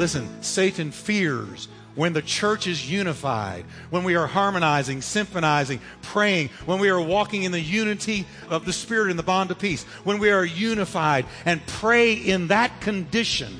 Listen, Satan fears when the church is unified, when we are harmonizing, symphonizing, praying, when we are walking in the unity of the Spirit and the bond of peace, when we are unified and pray in that condition.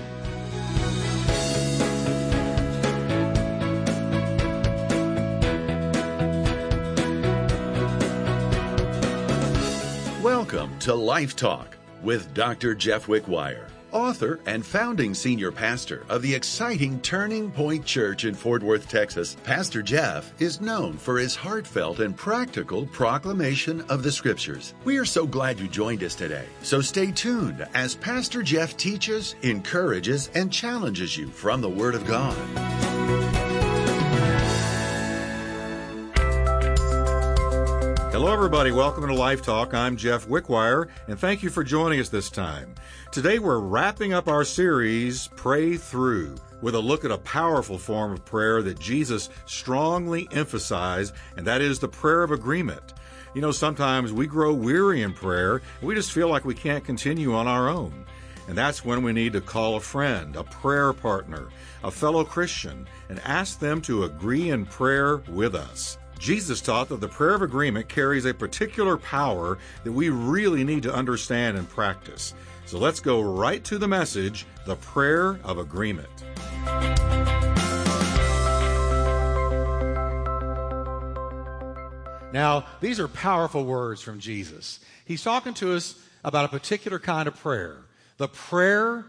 Welcome to Life Talk with Dr. Jeff Wickwire author and founding senior pastor of the exciting Turning Point Church in Fort Worth, Texas, Pastor Jeff is known for his heartfelt and practical proclamation of the Scriptures. We are so glad you joined us today. So stay tuned as Pastor Jeff teaches, encourages, and challenges you from the Word of God. Hello, everybody. Welcome to Life Talk. I'm Jeff Wickwire, and thank you for joining us this time. Today, we're wrapping up our series, Pray Through, with a look at a powerful form of prayer that Jesus strongly emphasized, and that is the prayer of agreement. You know, sometimes we grow weary in prayer, and we just feel like we can't continue on our own. And that's when we need to call a friend, a prayer partner, a fellow Christian, and ask them to agree in prayer with us. Jesus taught that the prayer of agreement carries a particular power that we really need to understand and practice. So let's go right to the message the prayer of agreement. Now, these are powerful words from Jesus. He's talking to us about a particular kind of prayer the prayer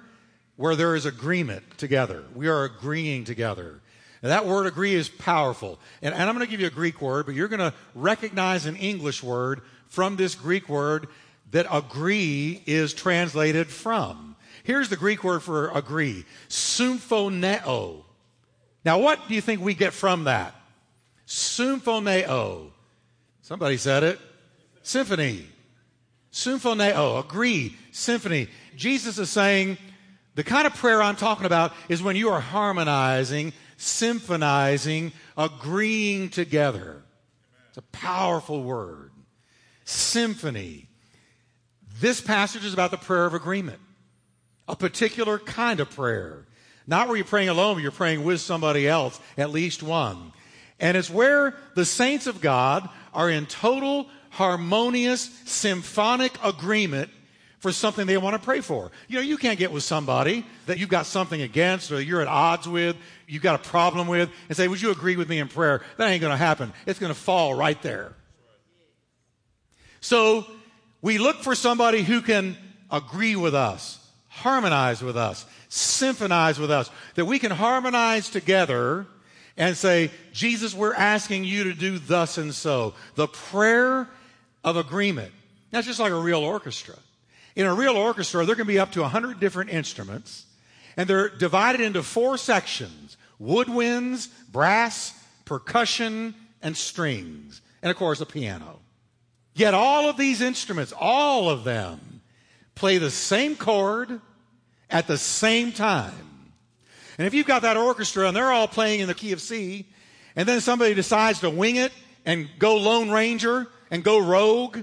where there is agreement together. We are agreeing together. Now, that word agree is powerful. And, and I'm going to give you a Greek word, but you're going to recognize an English word from this Greek word that agree is translated from. Here's the Greek word for agree symphoneo. Now, what do you think we get from that? Symphoneo. Somebody said it. Symphony. Symphoneo. Agree. Symphony. Jesus is saying the kind of prayer I'm talking about is when you are harmonizing symphonizing, agreeing together. It's a powerful word. Symphony. This passage is about the prayer of agreement, a particular kind of prayer. Not where you're praying alone, but you're praying with somebody else, at least one. And it's where the saints of God are in total, harmonious, symphonic agreement for something they want to pray for. You know, you can't get with somebody that you've got something against or you're at odds with, you've got a problem with, and say, Would you agree with me in prayer? That ain't going to happen. It's going to fall right there. So we look for somebody who can agree with us, harmonize with us, symphonize with us, that we can harmonize together and say, Jesus, we're asking you to do thus and so. The prayer of agreement. That's just like a real orchestra. In a real orchestra, there can be up to 100 different instruments, and they're divided into four sections woodwinds, brass, percussion, and strings, and of course, a piano. Yet all of these instruments, all of them, play the same chord at the same time. And if you've got that orchestra and they're all playing in the key of C, and then somebody decides to wing it and go Lone Ranger and go rogue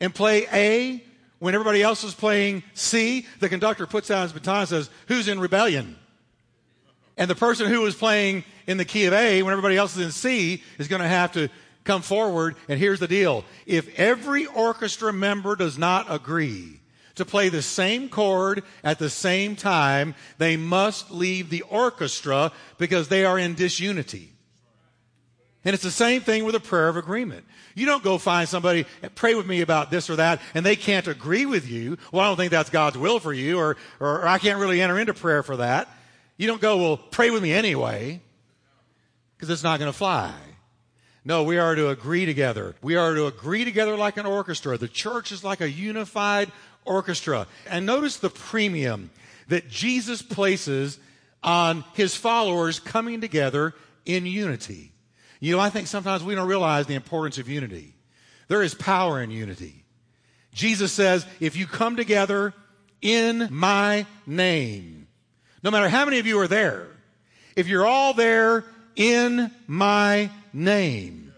and play A, when everybody else is playing C, the conductor puts down his baton and says, Who's in rebellion? And the person who was playing in the key of A, when everybody else is in C, is going to have to come forward. And here's the deal if every orchestra member does not agree to play the same chord at the same time, they must leave the orchestra because they are in disunity. And it's the same thing with a prayer of agreement. You don't go find somebody, and pray with me about this or that, and they can't agree with you. Well, I don't think that's God's will for you, or, or, or I can't really enter into prayer for that. You don't go, well, pray with me anyway, because it's not going to fly. No, we are to agree together. We are to agree together like an orchestra. The church is like a unified orchestra. And notice the premium that Jesus places on his followers coming together in unity. You know, I think sometimes we don't realize the importance of unity. There is power in unity. Jesus says, if you come together in my name, no matter how many of you are there, if you're all there in my name,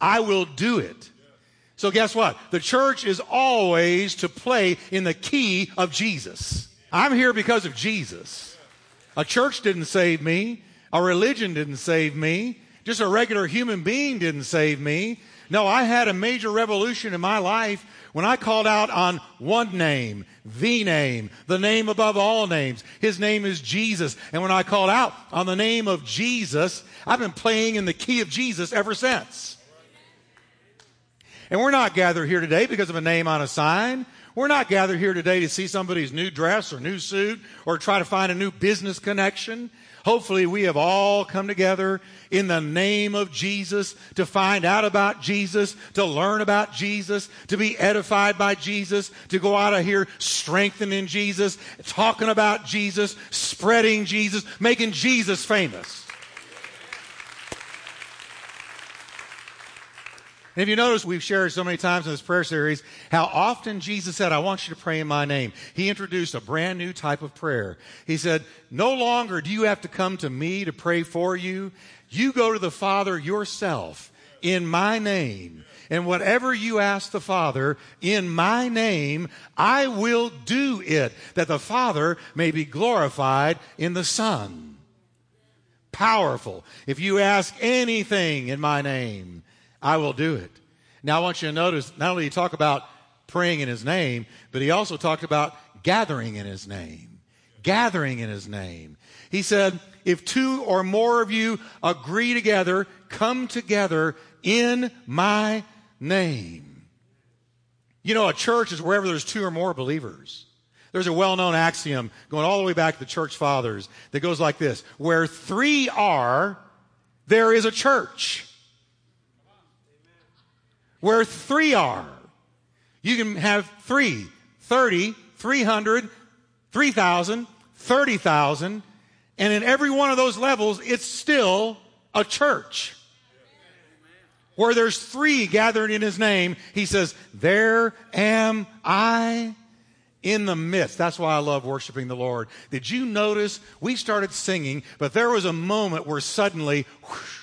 I will do it. So guess what? The church is always to play in the key of Jesus. I'm here because of Jesus. A church didn't save me. A religion didn't save me. Just a regular human being didn't save me. No, I had a major revolution in my life when I called out on one name, the name, the name above all names. His name is Jesus. And when I called out on the name of Jesus, I've been playing in the key of Jesus ever since. And we're not gathered here today because of a name on a sign. We're not gathered here today to see somebody's new dress or new suit or try to find a new business connection. Hopefully, we have all come together in the name of Jesus to find out about Jesus, to learn about Jesus, to be edified by Jesus, to go out of here strengthened in Jesus, talking about Jesus, spreading Jesus, making Jesus famous. And if you notice, we've shared so many times in this prayer series how often Jesus said, I want you to pray in my name. He introduced a brand new type of prayer. He said, No longer do you have to come to me to pray for you. You go to the Father yourself in my name. And whatever you ask the Father in my name, I will do it, that the Father may be glorified in the Son. Powerful. If you ask anything in my name, I will do it. Now, I want you to notice not only he talk about praying in his name, but he also talked about gathering in his name. Gathering in his name. He said, if two or more of you agree together, come together in my name. You know, a church is wherever there's two or more believers. There's a well known axiom going all the way back to the church fathers that goes like this Where three are, there is a church where three are. You can have three, 30, 300, 3,000, 30,000, and in every one of those levels, it's still a church. Where there's three gathered in his name, he says, There am I in the midst. That's why I love worshiping the Lord. Did you notice we started singing, but there was a moment where suddenly, whoosh,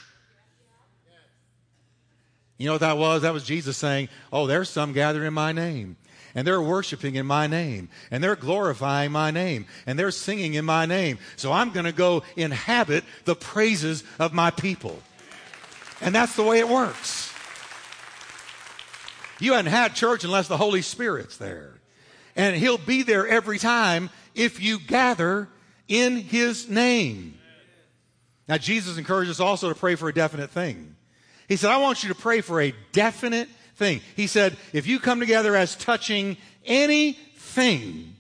you know what that was? That was Jesus saying, Oh, there's some gathered in my name. And they're worshiping in my name. And they're glorifying my name. And they're singing in my name. So I'm going to go inhabit the praises of my people. And that's the way it works. You haven't had church unless the Holy Spirit's there. And He'll be there every time if you gather in His name. Now, Jesus encourages us also to pray for a definite thing. He said, I want you to pray for a definite thing. He said, if you come together as touching anything,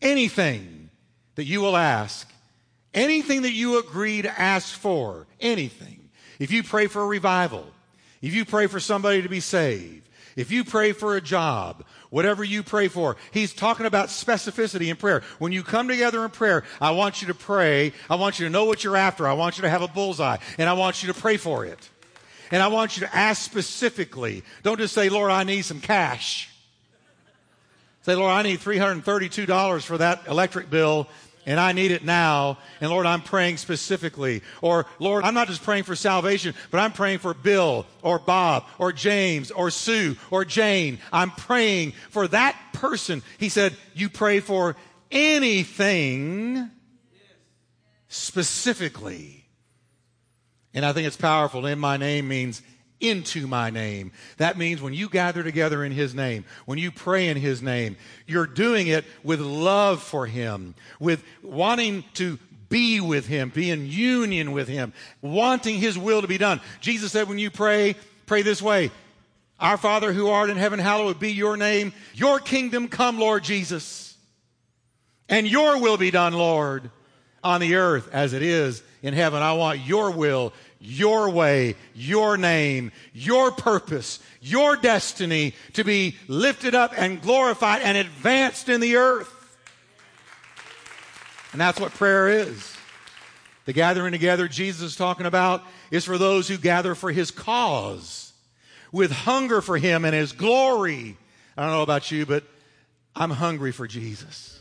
anything that you will ask, anything that you agree to ask for, anything. If you pray for a revival, if you pray for somebody to be saved, if you pray for a job, whatever you pray for, he's talking about specificity in prayer. When you come together in prayer, I want you to pray. I want you to know what you're after. I want you to have a bullseye, and I want you to pray for it. And I want you to ask specifically. Don't just say, Lord, I need some cash. Say, Lord, I need $332 for that electric bill and I need it now. And Lord, I'm praying specifically. Or Lord, I'm not just praying for salvation, but I'm praying for Bill or Bob or James or Sue or Jane. I'm praying for that person. He said, you pray for anything specifically. And I think it's powerful. In my name means into my name. That means when you gather together in His name, when you pray in His name, you're doing it with love for Him, with wanting to be with Him, be in union with Him, wanting His will to be done. Jesus said, when you pray, pray this way. Our Father who art in heaven, hallowed be your name. Your kingdom come, Lord Jesus. And your will be done, Lord, on the earth as it is in heaven. I want your will, your way, your name, your purpose, your destiny to be lifted up and glorified and advanced in the earth. And that's what prayer is. The gathering together Jesus is talking about is for those who gather for his cause with hunger for him and his glory. I don't know about you, but I'm hungry for Jesus.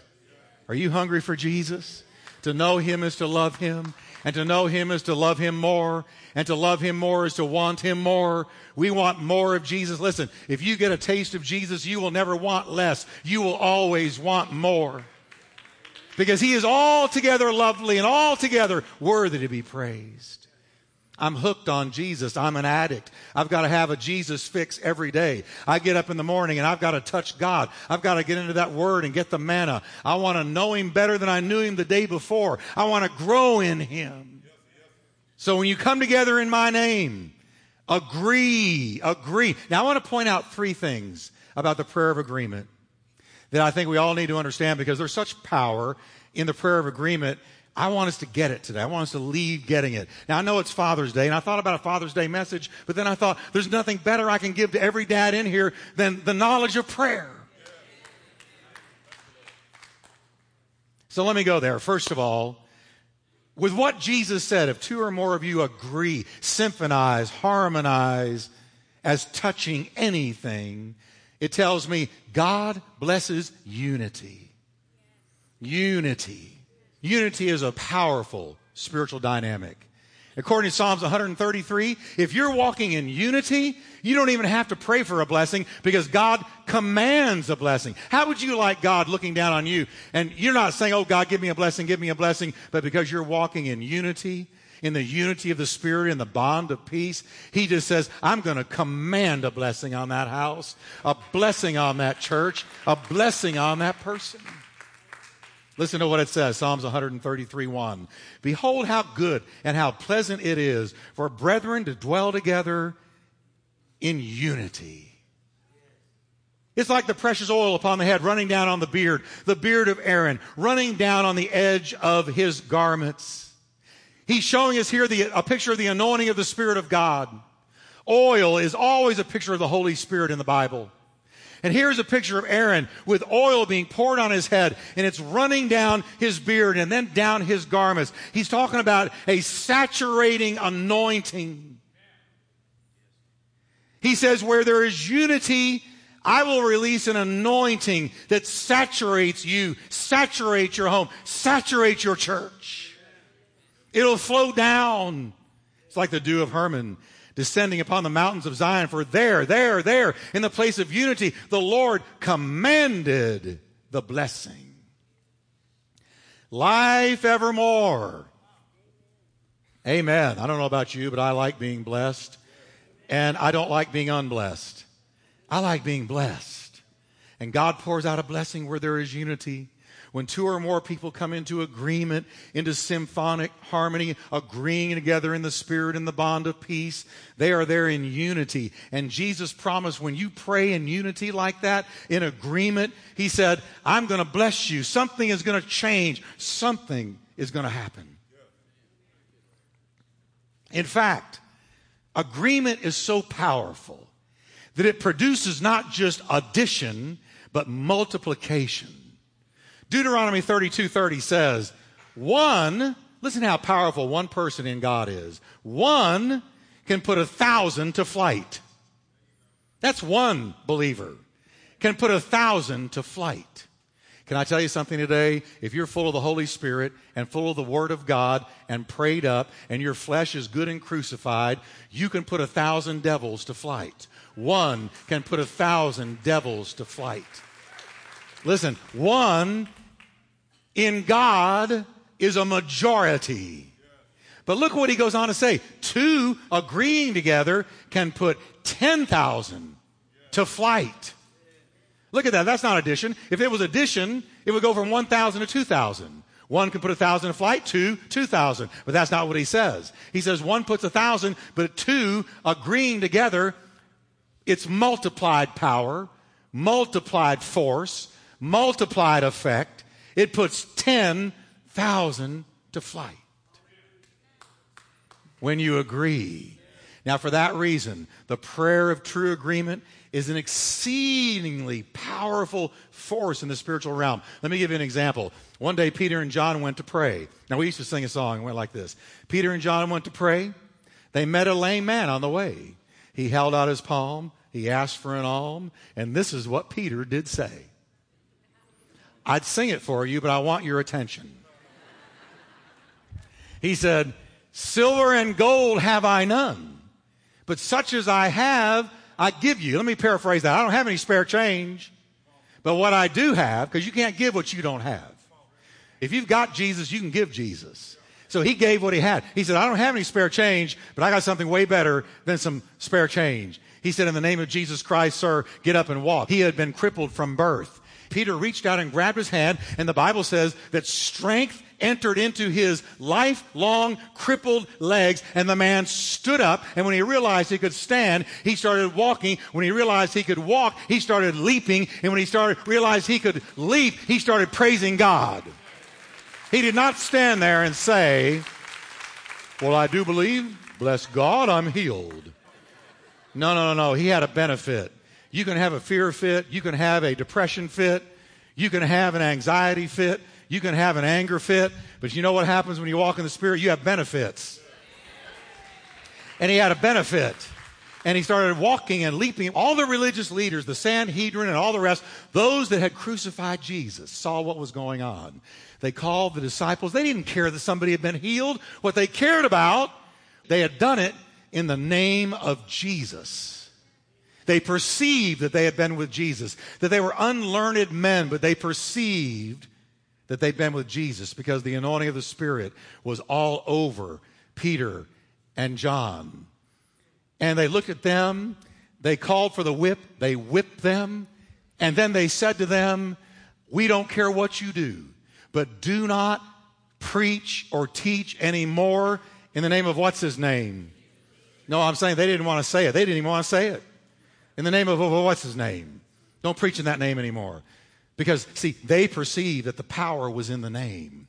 Are you hungry for Jesus? To know him is to love him and to know Him is to love Him more. And to love Him more is to want Him more. We want more of Jesus. Listen, if you get a taste of Jesus, you will never want less. You will always want more. because he is altogether lovely and altogether worthy to be praised. I'm hooked on Jesus. I'm an addict. I've got to have a Jesus fix every day. I get up in the morning and I've got to touch God. I've got to get into that word and get the manna. I want to know him better than I knew him the day before. I want to grow in him. So when you come together in my name, agree, agree. Now I want to point out three things about the prayer of agreement that I think we all need to understand because there's such power in the prayer of agreement I want us to get it today. I want us to leave getting it. Now, I know it's Father's Day, and I thought about a Father's Day message, but then I thought there's nothing better I can give to every dad in here than the knowledge of prayer. So let me go there. First of all, with what Jesus said, if two or more of you agree, symphonize, harmonize as touching anything, it tells me God blesses unity. Unity. Unity is a powerful spiritual dynamic. According to Psalms 133, if you're walking in unity, you don't even have to pray for a blessing because God commands a blessing. How would you like God looking down on you and you're not saying, Oh God, give me a blessing, give me a blessing, but because you're walking in unity, in the unity of the Spirit, in the bond of peace, He just says, I'm going to command a blessing on that house, a blessing on that church, a blessing on that person. Listen to what it says Psalms 133 1. Behold, how good and how pleasant it is for brethren to dwell together in unity. It's like the precious oil upon the head running down on the beard, the beard of Aaron, running down on the edge of his garments. He's showing us here the, a picture of the anointing of the Spirit of God. Oil is always a picture of the Holy Spirit in the Bible. And here's a picture of Aaron with oil being poured on his head and it's running down his beard and then down his garments. He's talking about a saturating anointing. He says, where there is unity, I will release an anointing that saturates you, saturates your home, saturates your church. It'll flow down. It's like the dew of Hermon descending upon the mountains of Zion. For there, there, there, in the place of unity, the Lord commanded the blessing. Life evermore. Amen. I don't know about you, but I like being blessed. And I don't like being unblessed. I like being blessed. And God pours out a blessing where there is unity. When two or more people come into agreement, into symphonic harmony, agreeing together in the spirit and the bond of peace, they are there in unity. And Jesus promised when you pray in unity like that, in agreement, He said, I'm going to bless you. Something is going to change. Something is going to happen. In fact, agreement is so powerful that it produces not just addition, but multiplication. Deuteronomy 32 30 says, one, listen how powerful one person in God is. One can put a thousand to flight. That's one believer. Can put a thousand to flight. Can I tell you something today? If you're full of the Holy Spirit and full of the Word of God and prayed up and your flesh is good and crucified, you can put a thousand devils to flight. One can put a thousand devils to flight. Listen, one in God is a majority. But look what he goes on to say. Two agreeing together can put 10,000 to flight. Look at that. That's not addition. If it was addition, it would go from 1,000 to 2,000. One can put a thousand to flight, two, two thousand. But that's not what he says. He says one puts a thousand, but two agreeing together, it's multiplied power, multiplied force, multiplied effect, it puts 10,000 to flight. When you agree. Now, for that reason, the prayer of true agreement is an exceedingly powerful force in the spiritual realm. Let me give you an example. One day, Peter and John went to pray. Now, we used to sing a song, and went like this Peter and John went to pray. They met a lame man on the way. He held out his palm, he asked for an alms, and this is what Peter did say I'd sing it for you, but I want your attention. He said, Silver and gold have I none, but such as I have, I give you. Let me paraphrase that. I don't have any spare change, but what I do have, because you can't give what you don't have. If you've got Jesus, you can give Jesus. So he gave what he had. He said, I don't have any spare change, but I got something way better than some spare change. He said, In the name of Jesus Christ, sir, get up and walk. He had been crippled from birth. Peter reached out and grabbed his hand, and the Bible says that strength entered into his lifelong crippled legs, and the man stood up. And when he realized he could stand, he started walking. When he realized he could walk, he started leaping. And when he started realized he could leap, he started praising God. He did not stand there and say, Well, I do believe, bless God, I'm healed. No, no, no, no. He had a benefit. You can have a fear fit. You can have a depression fit. You can have an anxiety fit. You can have an anger fit. But you know what happens when you walk in the Spirit? You have benefits. And he had a benefit. And he started walking and leaping. All the religious leaders, the Sanhedrin and all the rest, those that had crucified Jesus, saw what was going on. They called the disciples. They didn't care that somebody had been healed. What they cared about, they had done it in the name of Jesus. They perceived that they had been with Jesus, that they were unlearned men, but they perceived that they'd been with Jesus because the anointing of the Spirit was all over Peter and John. And they looked at them, they called for the whip, they whipped them, and then they said to them, We don't care what you do, but do not preach or teach anymore in the name of what's his name? No, I'm saying they didn't want to say it. They didn't even want to say it in the name of oh, what's his name? Don't preach in that name anymore. Because, see, they perceived that the power was in the name,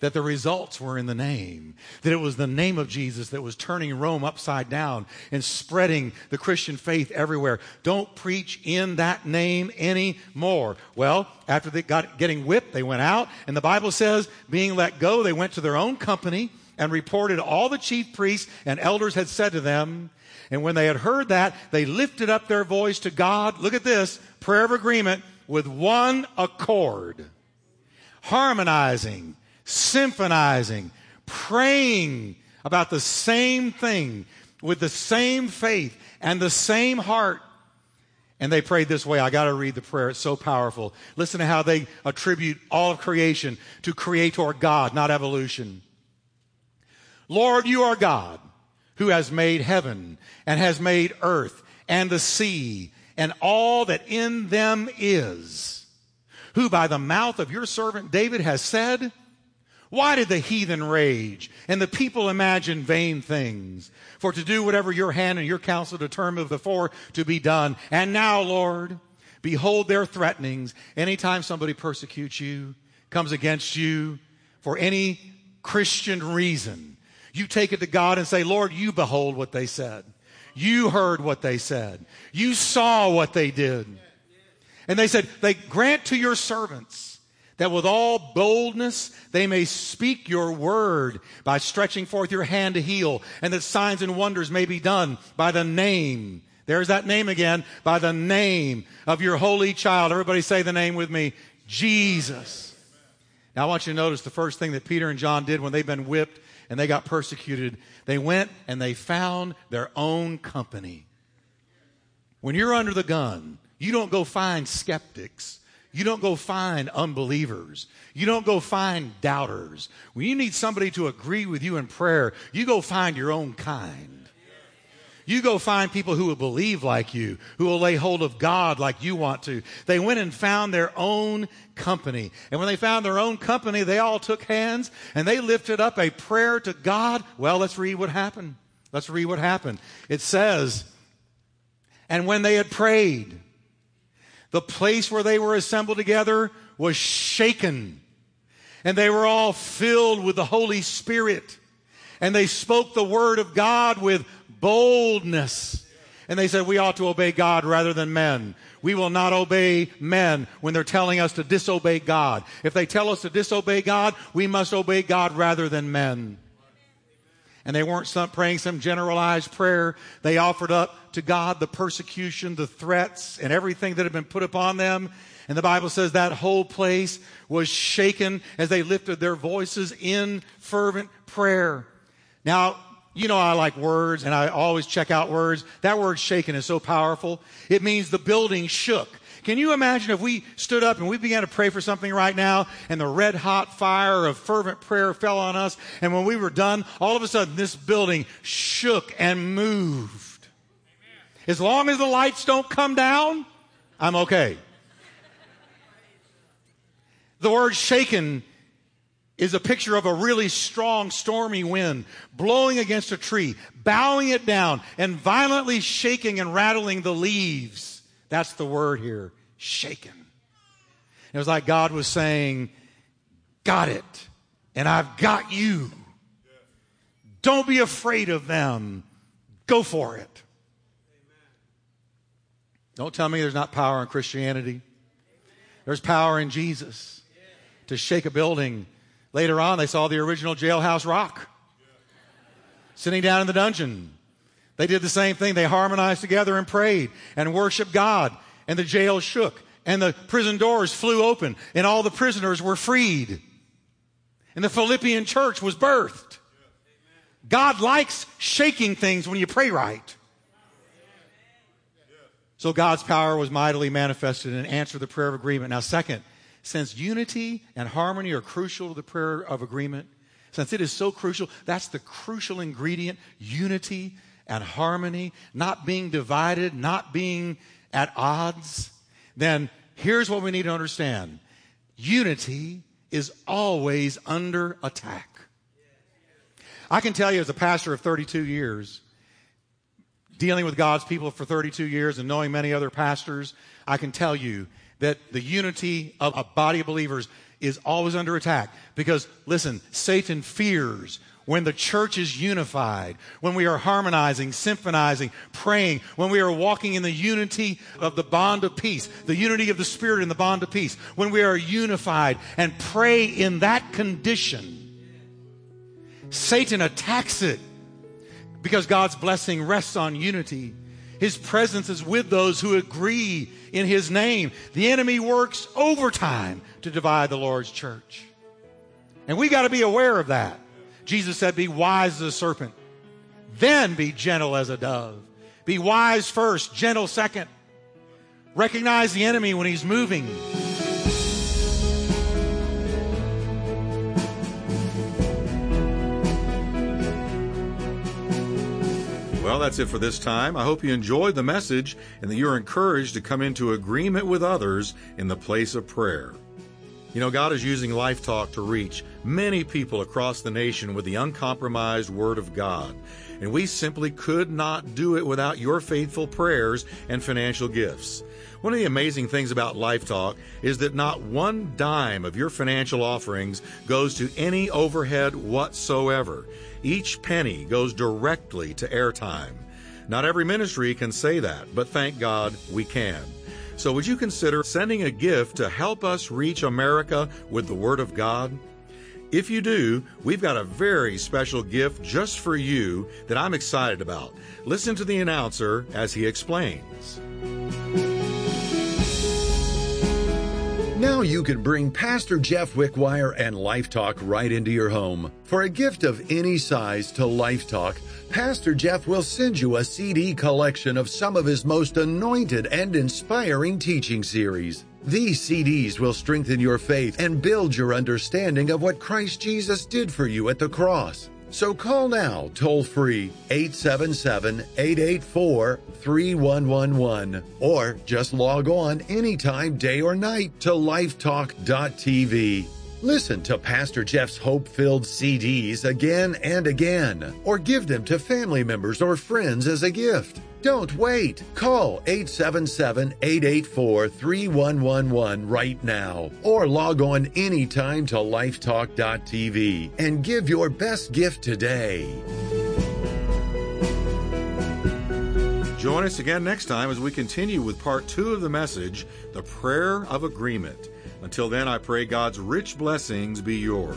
that the results were in the name, that it was the name of Jesus that was turning Rome upside down and spreading the Christian faith everywhere. Don't preach in that name anymore. Well, after they got getting whipped, they went out, and the Bible says, being let go, they went to their own company and reported all the chief priests and elders had said to them. And when they had heard that, they lifted up their voice to God. Look at this prayer of agreement with one accord, harmonizing, symphonizing, praying about the same thing with the same faith and the same heart. And they prayed this way. I got to read the prayer. It's so powerful. Listen to how they attribute all of creation to Creator God, not evolution. Lord, you are God who has made heaven and has made earth and the sea and all that in them is, who by the mouth of your servant David has said, why did the heathen rage and the people imagine vain things? For to do whatever your hand and your counsel determined before to be done. And now, Lord, behold their threatenings. Anytime somebody persecutes you, comes against you for any Christian reason, you take it to God and say, Lord, you behold what they said. You heard what they said. You saw what they did. And they said, they grant to your servants that with all boldness they may speak your word by stretching forth your hand to heal, and that signs and wonders may be done by the name. There's that name again, by the name of your holy child. Everybody say the name with me Jesus. Now I want you to notice the first thing that Peter and John did when they've been whipped and they got persecuted, they went and they found their own company. When you're under the gun, you don't go find skeptics. You don't go find unbelievers. You don't go find doubters. When you need somebody to agree with you in prayer, you go find your own kind. You go find people who will believe like you, who will lay hold of God like you want to. They went and found their own company. And when they found their own company, they all took hands and they lifted up a prayer to God. Well, let's read what happened. Let's read what happened. It says, And when they had prayed, the place where they were assembled together was shaken. And they were all filled with the Holy Spirit. And they spoke the word of God with boldness. And they said, we ought to obey God rather than men. We will not obey men when they're telling us to disobey God. If they tell us to disobey God, we must obey God rather than men. And they weren't some, praying some generalized prayer. They offered up to God the persecution, the threats, and everything that had been put upon them. And the Bible says that whole place was shaken as they lifted their voices in fervent prayer. Now, you know, I like words and I always check out words. That word shaken is so powerful. It means the building shook. Can you imagine if we stood up and we began to pray for something right now and the red hot fire of fervent prayer fell on us and when we were done, all of a sudden this building shook and moved. As long as the lights don't come down, I'm okay. The word shaken is a picture of a really strong, stormy wind blowing against a tree, bowing it down, and violently shaking and rattling the leaves. That's the word here shaken. It was like God was saying, Got it, and I've got you. Don't be afraid of them. Go for it. Don't tell me there's not power in Christianity. There's power in Jesus to shake a building Later on, they saw the original jailhouse rock sitting down in the dungeon. They did the same thing. They harmonized together and prayed and worshiped God, and the jail shook, and the prison doors flew open, and all the prisoners were freed. And the Philippian church was birthed. God likes shaking things when you pray right. So God's power was mightily manifested and answered the prayer of agreement. Now, second, since unity and harmony are crucial to the prayer of agreement, since it is so crucial, that's the crucial ingredient unity and harmony, not being divided, not being at odds, then here's what we need to understand unity is always under attack. I can tell you, as a pastor of 32 years, dealing with God's people for 32 years and knowing many other pastors, I can tell you that the unity of a body of believers is always under attack. Because, listen, Satan fears when the church is unified, when we are harmonizing, symphonizing, praying, when we are walking in the unity of the bond of peace, the unity of the Spirit in the bond of peace, when we are unified and pray in that condition, Satan attacks it because God's blessing rests on unity. His presence is with those who agree in his name. The enemy works overtime to divide the Lord's church. And we got to be aware of that. Jesus said, Be wise as a serpent, then be gentle as a dove. Be wise first, gentle second. Recognize the enemy when he's moving. Well, that's it for this time. I hope you enjoyed the message and that you're encouraged to come into agreement with others in the place of prayer. You know, God is using Life Talk to reach many people across the nation with the uncompromised Word of God. And we simply could not do it without your faithful prayers and financial gifts. One of the amazing things about Life Talk is that not one dime of your financial offerings goes to any overhead whatsoever. Each penny goes directly to airtime. Not every ministry can say that, but thank God we can. So, would you consider sending a gift to help us reach America with the Word of God? If you do, we've got a very special gift just for you that I'm excited about. Listen to the announcer as he explains. Now you can bring Pastor Jeff Wickwire and Life Talk right into your home. For a gift of any size to Life Talk, Pastor Jeff will send you a CD collection of some of his most anointed and inspiring teaching series. These CDs will strengthen your faith and build your understanding of what Christ Jesus did for you at the cross. So call now, toll free, 877 884 3111, or just log on anytime, day or night, to lifetalk.tv. Listen to Pastor Jeff's hope filled CDs again and again, or give them to family members or friends as a gift. Don't wait. Call 877 884 3111 right now or log on anytime to lifetalk.tv and give your best gift today. Join us again next time as we continue with part two of the message, The Prayer of Agreement. Until then, I pray God's rich blessings be yours.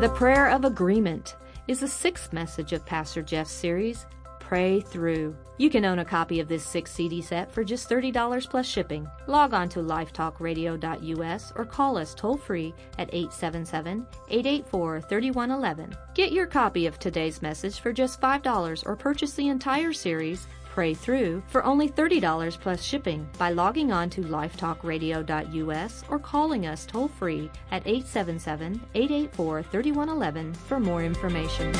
The Prayer of Agreement is the sixth message of Pastor Jeff's series, Pray Through. You can own a copy of this six CD set for just $30 plus shipping. Log on to lifetalkradio.us or call us toll free at 877 884 3111. Get your copy of today's message for just $5 or purchase the entire series Pray Through for only $30 plus shipping by logging on to lifetalkradio.us or calling us toll free at 877 884 3111 for more information.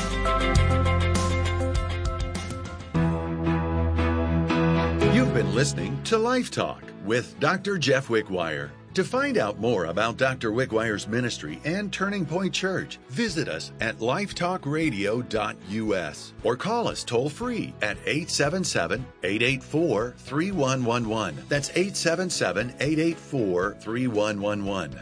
You've been listening to Life Talk with Dr. Jeff Wickwire. To find out more about Dr. Wickwire's ministry and Turning Point Church, visit us at lifetalkradio.us or call us toll free at 877 884 3111. That's 877 884 3111.